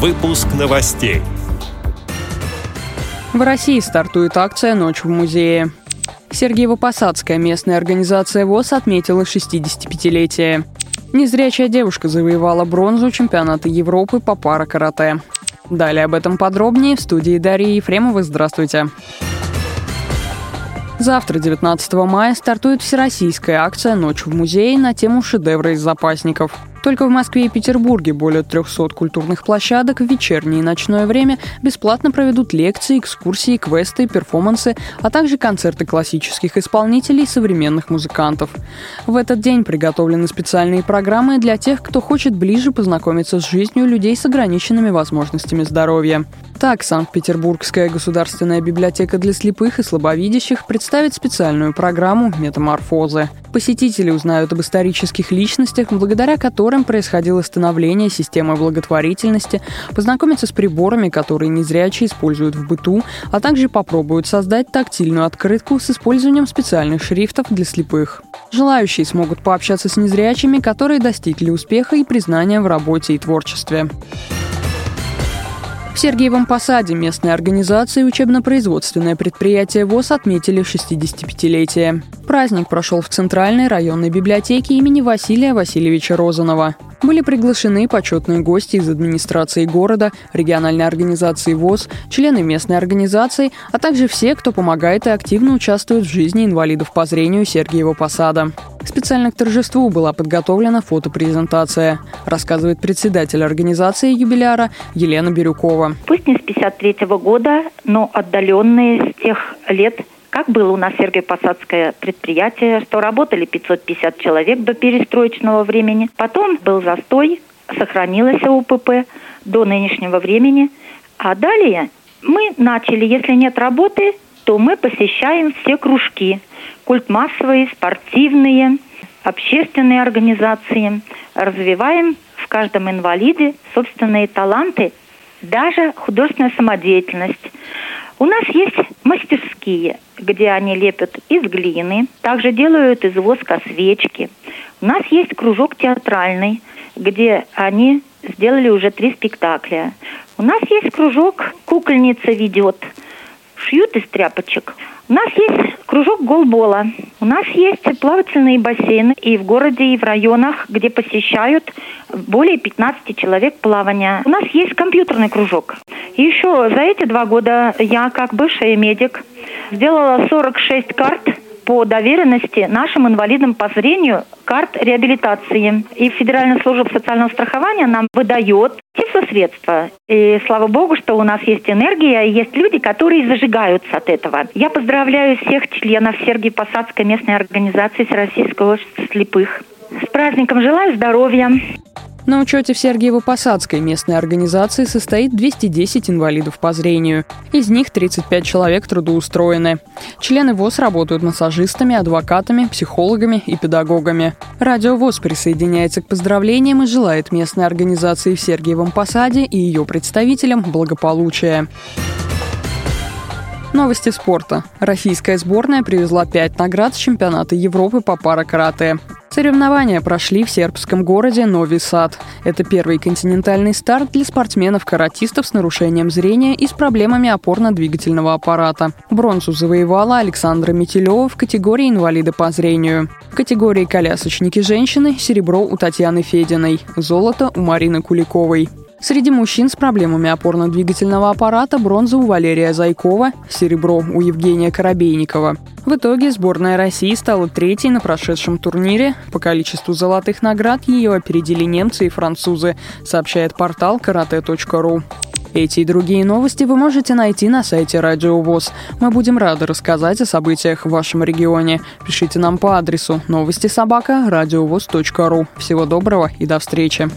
Выпуск новостей. В России стартует акция «Ночь в музее». Сергеево-Посадская местная организация ВОЗ отметила 65-летие. Незрячая девушка завоевала бронзу чемпионата Европы по пара-карате. Далее об этом подробнее в студии Дарьи Ефремовой. Здравствуйте. Завтра, 19 мая, стартует всероссийская акция «Ночь в музее» на тему шедевра из запасников. Только в Москве и Петербурге более 300 культурных площадок в вечернее и ночное время бесплатно проведут лекции, экскурсии, квесты, перформансы, а также концерты классических исполнителей и современных музыкантов. В этот день приготовлены специальные программы для тех, кто хочет ближе познакомиться с жизнью людей с ограниченными возможностями здоровья. Так, Санкт-Петербургская государственная библиотека для слепых и слабовидящих представит специальную программу «Метаморфозы». Посетители узнают об исторических личностях, благодаря которым происходило становление системы благотворительности, познакомятся с приборами, которые незрячие используют в быту, а также попробуют создать тактильную открытку с использованием специальных шрифтов для слепых. Желающие смогут пообщаться с незрячими, которые достигли успеха и признания в работе и творчестве. В Сергиевом Посаде местные организации и учебно-производственное предприятие ВОЗ отметили 65-летие. Праздник прошел в Центральной районной библиотеке имени Василия Васильевича Розанова. Были приглашены почетные гости из администрации города, региональной организации ВОЗ, члены местной организации, а также все, кто помогает и активно участвует в жизни инвалидов по зрению Сергиева Посада. Специально к торжеству была подготовлена фотопрезентация, рассказывает председатель организации юбиляра Елена Бирюкова. Пусть не с 53 -го года, но отдаленные с тех лет, как было у нас Сергиево-Посадское предприятие, что работали 550 человек до перестроечного времени. Потом был застой, сохранилось УПП до нынешнего времени. А далее мы начали, если нет работы, то мы посещаем все кружки. Культмассовые, спортивные, общественные организации. Развиваем в каждом инвалиде собственные таланты, даже художественная самодеятельность. У нас есть мастерские, где они лепят из глины, также делают из воска свечки. У нас есть кружок театральный, где они сделали уже три спектакля. У нас есть кружок «Кукольница ведет», шьют из тряпочек. У нас есть кружок голбола. У нас есть плавательные бассейны и в городе, и в районах, где посещают более 15 человек плавания. У нас есть компьютерный кружок. И еще за эти два года я, как бывшая медик, сделала 46 карт по доверенности нашим инвалидам по зрению карт реабилитации. И Федеральная служба социального страхования нам выдает средства. И слава богу, что у нас есть энергия, и есть люди, которые зажигаются от этого. Я поздравляю всех членов Сергии Посадской местной организации Всероссийского общества слепых. С праздником желаю здоровья, на учете в Сергиево-Посадской местной организации состоит 210 инвалидов по зрению. Из них 35 человек трудоустроены. Члены ВОЗ работают массажистами, адвокатами, психологами и педагогами. Радио ВОЗ присоединяется к поздравлениям и желает местной организации в Сергиевом Посаде и ее представителям благополучия. Новости спорта. Российская сборная привезла пять наград с чемпионата Европы по пара-карате. Соревнования прошли в сербском городе Нови Сад. Это первый континентальный старт для спортсменов-каратистов с нарушением зрения и с проблемами опорно-двигательного аппарата. Бронзу завоевала Александра Метелева в категории инвалида по зрению. В категории колясочники женщины серебро у Татьяны Фединой, золото у Марины Куликовой. Среди мужчин с проблемами опорно-двигательного аппарата бронза у Валерия Зайкова, серебро у Евгения Коробейникова. В итоге сборная России стала третьей на прошедшем турнире. По количеству золотых наград ее опередили немцы и французы, сообщает портал karate.ru. Эти и другие новости вы можете найти на сайте Радио ВОЗ. Мы будем рады рассказать о событиях в вашем регионе. Пишите нам по адресу новости собака ру. Всего доброго и до встречи.